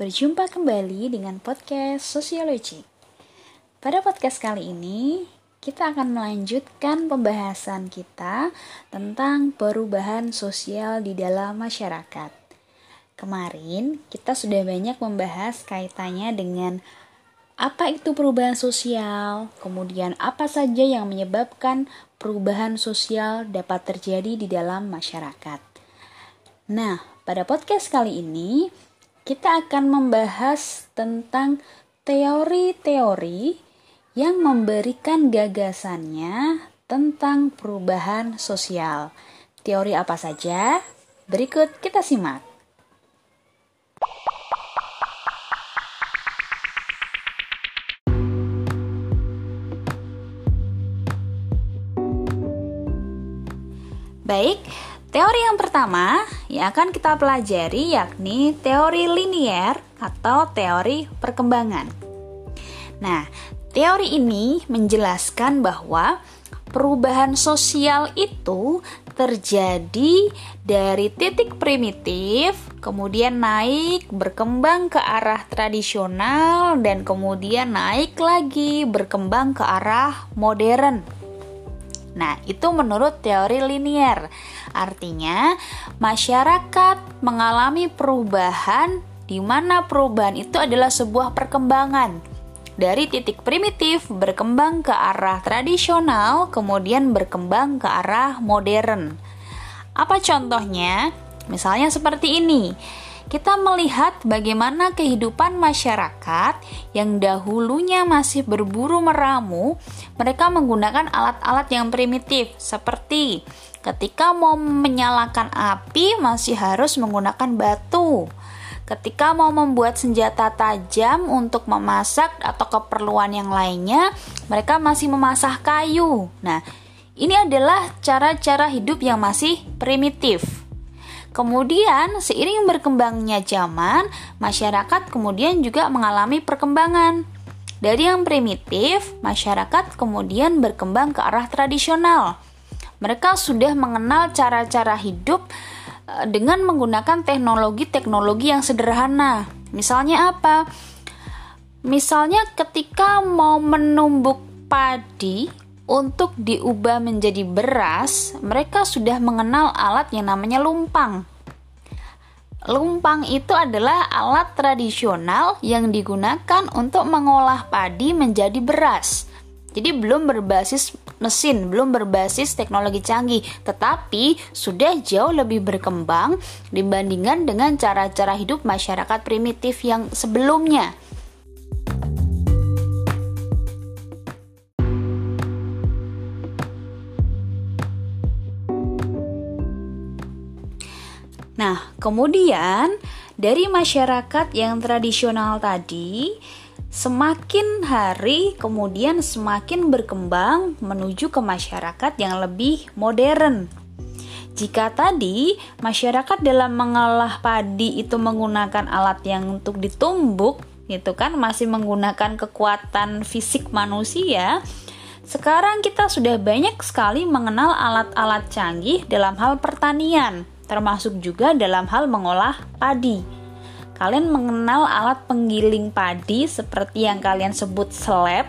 Berjumpa kembali dengan podcast Sosiologi. Pada podcast kali ini, kita akan melanjutkan pembahasan kita tentang perubahan sosial di dalam masyarakat. Kemarin, kita sudah banyak membahas kaitannya dengan apa itu perubahan sosial, kemudian apa saja yang menyebabkan perubahan sosial dapat terjadi di dalam masyarakat. Nah, pada podcast kali ini, kita akan membahas tentang teori-teori yang memberikan gagasannya tentang perubahan sosial. Teori apa saja? Berikut kita simak. Baik, Teori yang pertama yang akan kita pelajari yakni teori linier atau teori perkembangan. Nah, teori ini menjelaskan bahwa perubahan sosial itu terjadi dari titik primitif, kemudian naik, berkembang ke arah tradisional, dan kemudian naik lagi, berkembang ke arah modern. Nah, itu menurut teori linier. Artinya, masyarakat mengalami perubahan di mana perubahan itu adalah sebuah perkembangan. Dari titik primitif berkembang ke arah tradisional, kemudian berkembang ke arah modern. Apa contohnya? Misalnya seperti ini kita melihat bagaimana kehidupan masyarakat yang dahulunya masih berburu meramu, mereka menggunakan alat-alat yang primitif seperti ketika mau menyalakan api masih harus menggunakan batu. Ketika mau membuat senjata tajam untuk memasak atau keperluan yang lainnya, mereka masih memasah kayu. Nah, ini adalah cara-cara hidup yang masih primitif. Kemudian, seiring berkembangnya zaman, masyarakat kemudian juga mengalami perkembangan. Dari yang primitif, masyarakat kemudian berkembang ke arah tradisional. Mereka sudah mengenal cara-cara hidup eh, dengan menggunakan teknologi-teknologi yang sederhana. Misalnya apa? Misalnya ketika mau menumbuk padi, untuk diubah menjadi beras, mereka sudah mengenal alat yang namanya lumpang. Lumpang itu adalah alat tradisional yang digunakan untuk mengolah padi menjadi beras. Jadi belum berbasis mesin, belum berbasis teknologi canggih, tetapi sudah jauh lebih berkembang dibandingkan dengan cara-cara hidup masyarakat primitif yang sebelumnya. Nah, kemudian dari masyarakat yang tradisional tadi, semakin hari kemudian semakin berkembang menuju ke masyarakat yang lebih modern. Jika tadi masyarakat dalam mengolah padi itu menggunakan alat yang untuk ditumbuk, gitu kan, masih menggunakan kekuatan fisik manusia, sekarang kita sudah banyak sekali mengenal alat-alat canggih dalam hal pertanian termasuk juga dalam hal mengolah padi. Kalian mengenal alat penggiling padi seperti yang kalian sebut slab.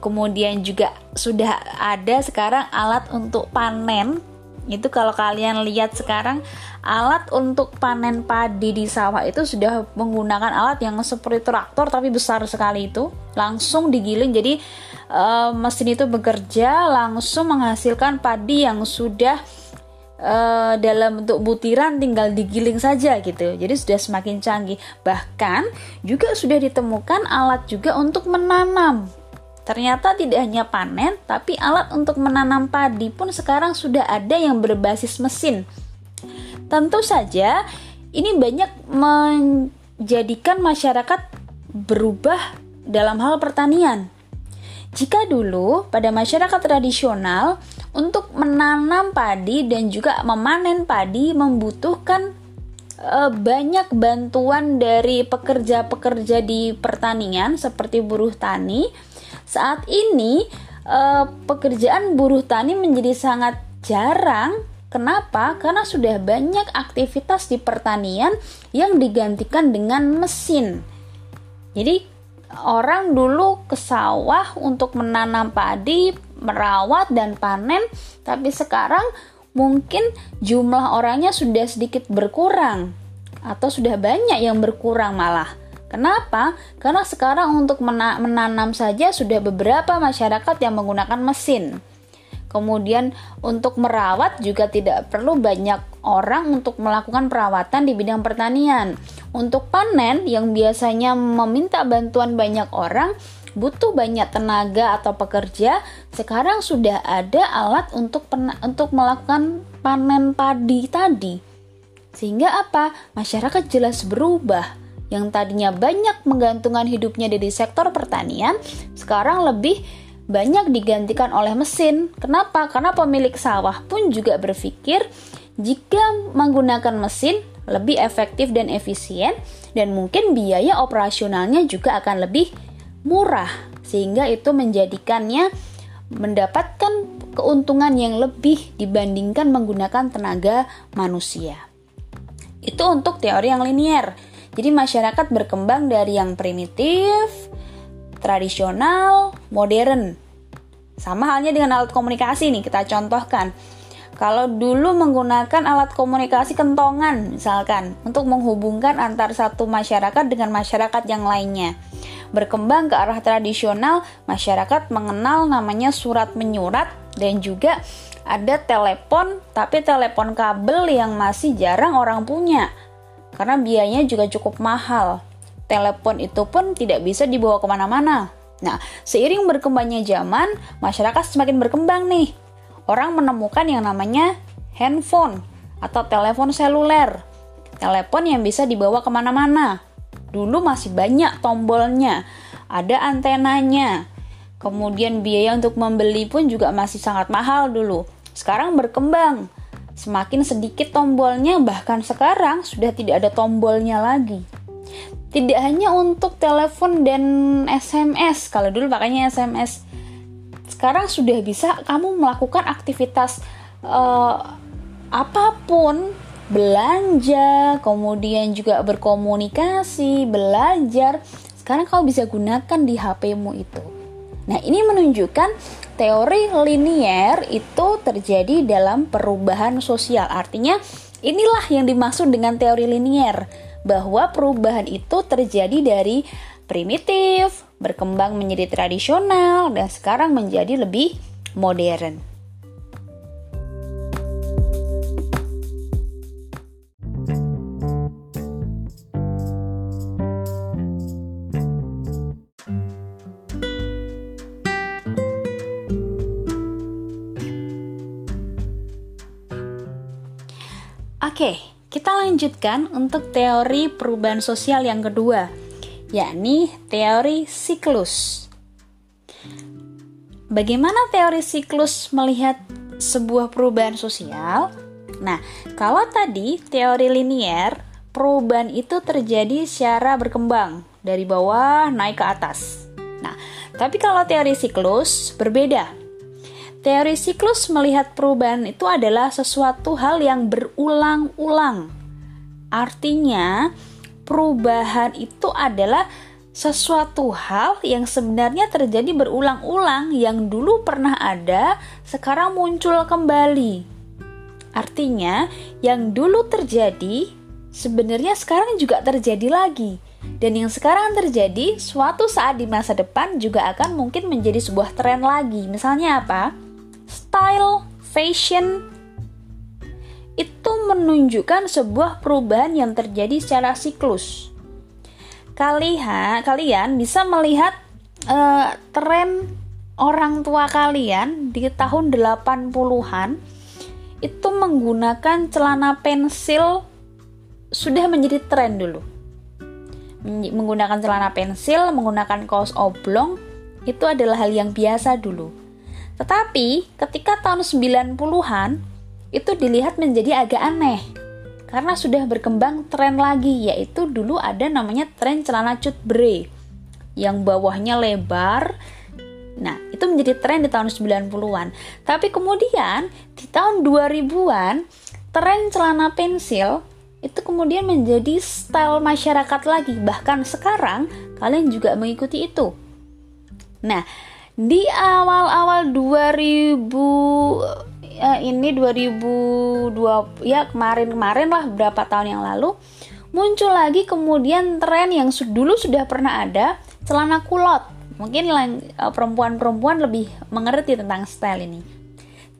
Kemudian juga sudah ada sekarang alat untuk panen. Itu kalau kalian lihat sekarang alat untuk panen padi di sawah itu sudah menggunakan alat yang seperti traktor tapi besar sekali itu, langsung digiling jadi e, mesin itu bekerja langsung menghasilkan padi yang sudah uh, dalam bentuk butiran tinggal digiling saja gitu. Jadi sudah semakin canggih. Bahkan juga sudah ditemukan alat juga untuk menanam. Ternyata tidak hanya panen, tapi alat untuk menanam padi pun sekarang sudah ada yang berbasis mesin. Tentu saja ini banyak menjadikan masyarakat berubah dalam hal pertanian. Jika dulu pada masyarakat tradisional untuk menanam padi dan juga memanen padi membutuhkan uh, banyak bantuan dari pekerja-pekerja di pertanian seperti buruh tani. Saat ini uh, pekerjaan buruh tani menjadi sangat jarang Kenapa? Karena sudah banyak aktivitas di pertanian yang digantikan dengan mesin. Jadi orang dulu ke sawah untuk menanam padi, merawat dan panen, tapi sekarang mungkin jumlah orangnya sudah sedikit berkurang atau sudah banyak yang berkurang malah. Kenapa? Karena sekarang untuk menanam saja sudah beberapa masyarakat yang menggunakan mesin. Kemudian untuk merawat juga tidak perlu banyak orang untuk melakukan perawatan di bidang pertanian. Untuk panen yang biasanya meminta bantuan banyak orang, butuh banyak tenaga atau pekerja, sekarang sudah ada alat untuk untuk melakukan panen padi tadi. Sehingga apa? Masyarakat jelas berubah. Yang tadinya banyak menggantungkan hidupnya dari sektor pertanian, sekarang lebih banyak digantikan oleh mesin. Kenapa? Karena pemilik sawah pun juga berpikir jika menggunakan mesin lebih efektif dan efisien dan mungkin biaya operasionalnya juga akan lebih murah sehingga itu menjadikannya mendapatkan keuntungan yang lebih dibandingkan menggunakan tenaga manusia. Itu untuk teori yang linier. Jadi masyarakat berkembang dari yang primitif, tradisional, modern. Sama halnya dengan alat komunikasi nih, kita contohkan. Kalau dulu menggunakan alat komunikasi kentongan misalkan untuk menghubungkan antar satu masyarakat dengan masyarakat yang lainnya. Berkembang ke arah tradisional, masyarakat mengenal namanya surat menyurat dan juga ada telepon, tapi telepon kabel yang masih jarang orang punya. Karena biayanya juga cukup mahal telepon itu pun tidak bisa dibawa ke mana-mana. Nah, seiring berkembangnya zaman, masyarakat semakin berkembang nih. Orang menemukan yang namanya handphone atau telepon seluler. Telepon yang bisa dibawa ke mana-mana. Dulu masih banyak tombolnya, ada antenanya. Kemudian biaya untuk membeli pun juga masih sangat mahal dulu. Sekarang berkembang. Semakin sedikit tombolnya, bahkan sekarang sudah tidak ada tombolnya lagi tidak hanya untuk telepon dan SMS kalau dulu pakainya SMS sekarang sudah bisa kamu melakukan aktivitas uh, apa pun. Belanja kemudian juga berkomunikasi belajar. Sekarang kamu bisa gunakan di HP-mu itu. Nah ini menunjukkan teori linier itu terjadi dalam perubahan sosial. Artinya inilah yang dimaksud dengan teori linier bahwa perubahan itu terjadi dari primitif, berkembang menjadi tradisional, dan sekarang menjadi lebih modern. Oke, kita lanjutkan untuk teori perubahan sosial yang kedua, yakni teori siklus. Bagaimana teori siklus melihat sebuah perubahan sosial? Nah, kalau tadi teori linier, perubahan itu terjadi secara berkembang dari bawah naik ke atas. Nah, tapi kalau teori siklus berbeda. Teori siklus melihat perubahan itu adalah sesuatu hal yang berulang-ulang. Artinya, perubahan itu adalah sesuatu hal yang sebenarnya terjadi berulang-ulang yang dulu pernah ada, sekarang muncul kembali. Artinya, yang dulu terjadi sebenarnya sekarang juga terjadi lagi. Dan yang sekarang terjadi, suatu saat di masa depan juga akan mungkin menjadi sebuah tren lagi. Misalnya apa? style, fashion, itu menunjukkan sebuah perubahan yang terjadi secara siklus. Kalian, kalian bisa melihat uh, tren orang tua kalian di tahun 80-an itu menggunakan celana pensil sudah menjadi tren dulu. Menggunakan celana pensil, menggunakan kaos oblong itu adalah hal yang biasa dulu tetapi ketika tahun 90-an itu dilihat menjadi agak aneh karena sudah berkembang tren lagi yaitu dulu ada namanya tren celana cut bre yang bawahnya lebar Nah, itu menjadi tren di tahun 90-an. Tapi kemudian di tahun 2000-an, tren celana pensil itu kemudian menjadi style masyarakat lagi. Bahkan sekarang kalian juga mengikuti itu. Nah, di awal-awal 2000 ya ini 2002 ya kemarin-kemarin lah berapa tahun yang lalu muncul lagi kemudian tren yang dulu sudah pernah ada celana kulot. Mungkin eh, perempuan-perempuan lebih mengerti tentang style ini.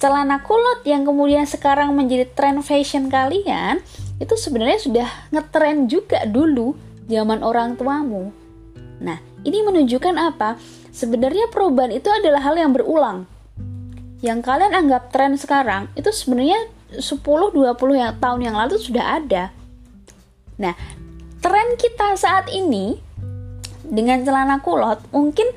Celana kulot yang kemudian sekarang menjadi tren fashion kalian itu sebenarnya sudah ngetren juga dulu zaman orang tuamu. Nah ini menunjukkan apa? Sebenarnya perubahan itu adalah hal yang berulang yang kalian anggap tren sekarang itu sebenarnya 10-20 yang tahun yang lalu sudah ada. Nah, tren kita saat ini dengan celana kulot mungkin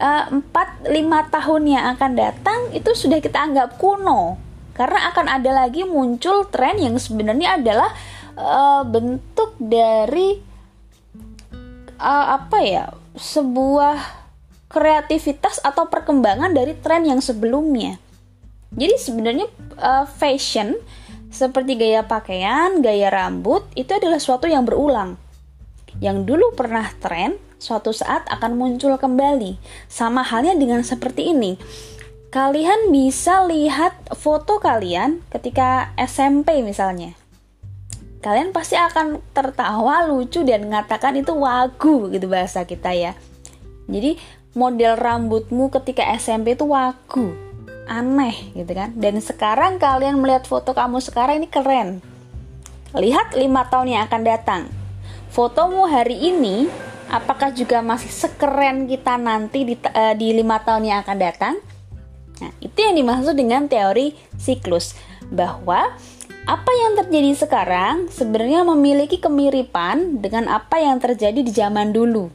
uh, 4-5 tahun yang akan datang itu sudah kita anggap kuno. Karena akan ada lagi muncul tren yang sebenarnya adalah uh, bentuk dari uh, apa ya? sebuah kreativitas atau perkembangan dari tren yang sebelumnya. Jadi sebenarnya uh, fashion seperti gaya pakaian, gaya rambut itu adalah suatu yang berulang. Yang dulu pernah tren, suatu saat akan muncul kembali. Sama halnya dengan seperti ini. Kalian bisa lihat foto kalian ketika SMP misalnya. Kalian pasti akan tertawa lucu dan mengatakan itu wagu gitu bahasa kita ya. Jadi model rambutmu ketika SMP itu wagu aneh gitu kan? Dan sekarang kalian melihat foto kamu sekarang ini keren. Lihat lima tahun yang akan datang. Fotomu hari ini apakah juga masih sekeren kita nanti di, uh, di lima tahun yang akan datang? Nah itu yang dimaksud dengan teori siklus bahwa apa yang terjadi sekarang sebenarnya memiliki kemiripan dengan apa yang terjadi di zaman dulu.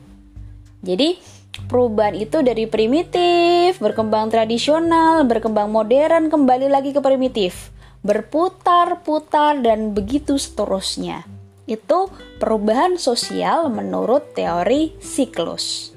Jadi perubahan itu dari primitif, berkembang tradisional, berkembang modern, kembali lagi ke primitif, berputar-putar dan begitu seterusnya. Itu perubahan sosial menurut teori siklus.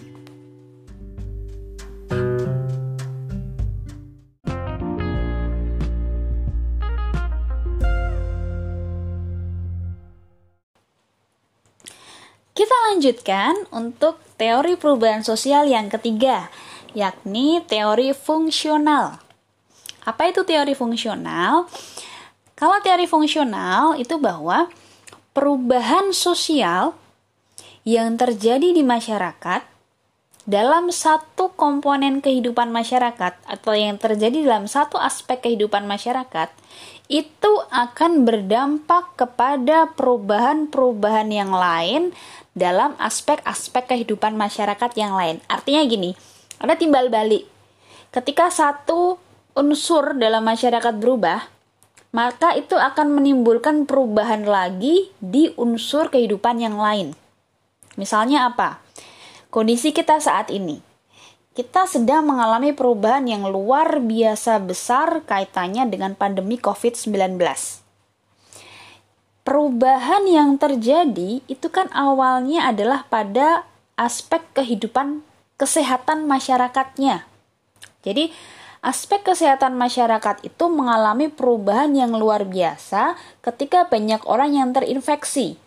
Kita lanjutkan untuk teori perubahan sosial yang ketiga, yakni teori fungsional. Apa itu teori fungsional? Kalau teori fungsional itu bahwa perubahan sosial yang terjadi di masyarakat dalam satu komponen kehidupan masyarakat atau yang terjadi dalam satu aspek kehidupan masyarakat itu akan berdampak kepada perubahan-perubahan yang lain dalam aspek-aspek kehidupan masyarakat yang lain. Artinya gini, ada timbal balik. Ketika satu unsur dalam masyarakat berubah, maka itu akan menimbulkan perubahan lagi di unsur kehidupan yang lain. Misalnya apa? Kondisi kita saat ini. Kita sedang mengalami perubahan yang luar biasa besar kaitannya dengan pandemi COVID-19 perubahan yang terjadi itu kan awalnya adalah pada aspek kehidupan kesehatan masyarakatnya. Jadi, aspek kesehatan masyarakat itu mengalami perubahan yang luar biasa ketika banyak orang yang terinfeksi.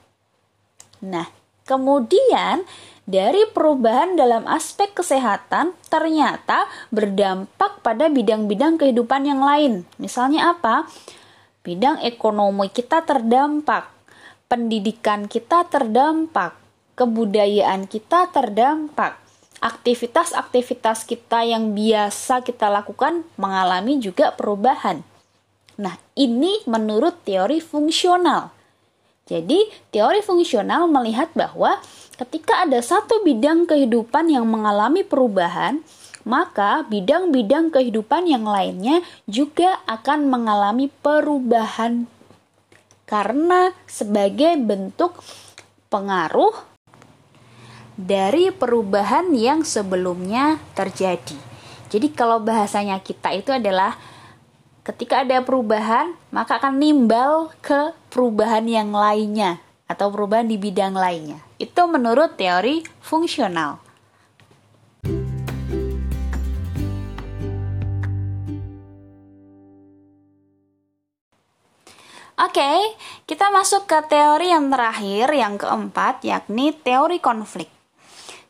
Nah, kemudian dari perubahan dalam aspek kesehatan ternyata berdampak pada bidang-bidang kehidupan yang lain. Misalnya apa? bidang ekonomi kita terdampak, pendidikan kita terdampak, kebudayaan kita terdampak, aktivitas-aktivitas kita yang biasa kita lakukan mengalami juga perubahan. Nah, ini menurut teori fungsional. Jadi, teori fungsional melihat bahwa ketika ada satu bidang kehidupan yang mengalami perubahan, maka bidang-bidang kehidupan yang lainnya juga akan mengalami perubahan karena sebagai bentuk pengaruh dari perubahan yang sebelumnya terjadi. Jadi kalau bahasanya kita itu adalah Ketika ada perubahan, maka akan nimbal ke perubahan yang lainnya atau perubahan di bidang lainnya. Itu menurut teori fungsional. Oke, okay, kita masuk ke teori yang terakhir, yang keempat, yakni teori konflik.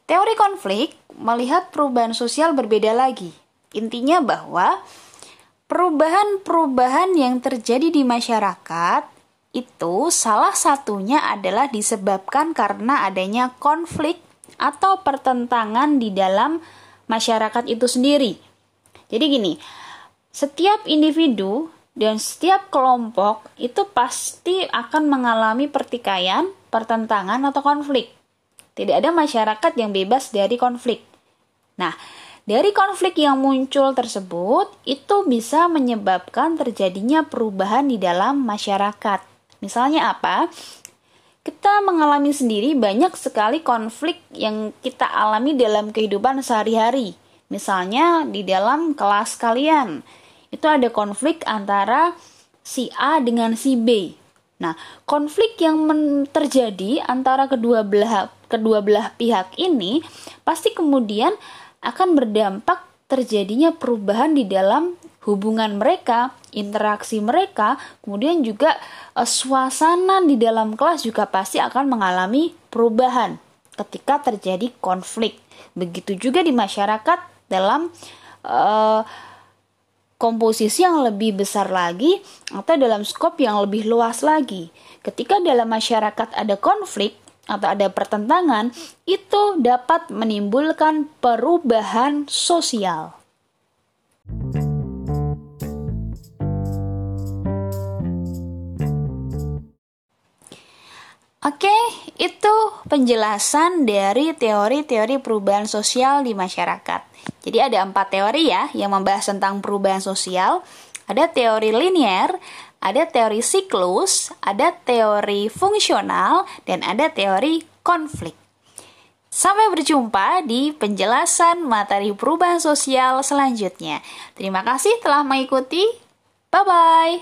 Teori konflik melihat perubahan sosial berbeda lagi. Intinya bahwa perubahan-perubahan yang terjadi di masyarakat itu salah satunya adalah disebabkan karena adanya konflik atau pertentangan di dalam masyarakat itu sendiri. Jadi gini, setiap individu dan setiap kelompok itu pasti akan mengalami pertikaian, pertentangan atau konflik. Tidak ada masyarakat yang bebas dari konflik. Nah, dari konflik yang muncul tersebut, itu bisa menyebabkan terjadinya perubahan di dalam masyarakat. Misalnya apa? Kita mengalami sendiri banyak sekali konflik yang kita alami dalam kehidupan sehari-hari. Misalnya di dalam kelas kalian, itu ada konflik antara si A dengan si B. Nah, konflik yang terjadi antara kedua belah kedua belah pihak ini pasti kemudian akan berdampak terjadinya perubahan di dalam hubungan mereka, interaksi mereka, kemudian juga uh, suasana di dalam kelas juga pasti akan mengalami perubahan ketika terjadi konflik. Begitu juga di masyarakat dalam uh, komposisi yang lebih besar lagi atau dalam skop yang lebih luas lagi. Ketika dalam masyarakat ada konflik, atau ada pertentangan, itu dapat menimbulkan perubahan sosial. Oke, itu penjelasan dari teori-teori perubahan sosial di masyarakat. Jadi ada empat teori ya yang membahas tentang perubahan sosial. Ada teori linier, ada teori siklus, ada teori fungsional, dan ada teori konflik. Sampai berjumpa di penjelasan materi perubahan sosial selanjutnya. Terima kasih telah mengikuti. Bye bye.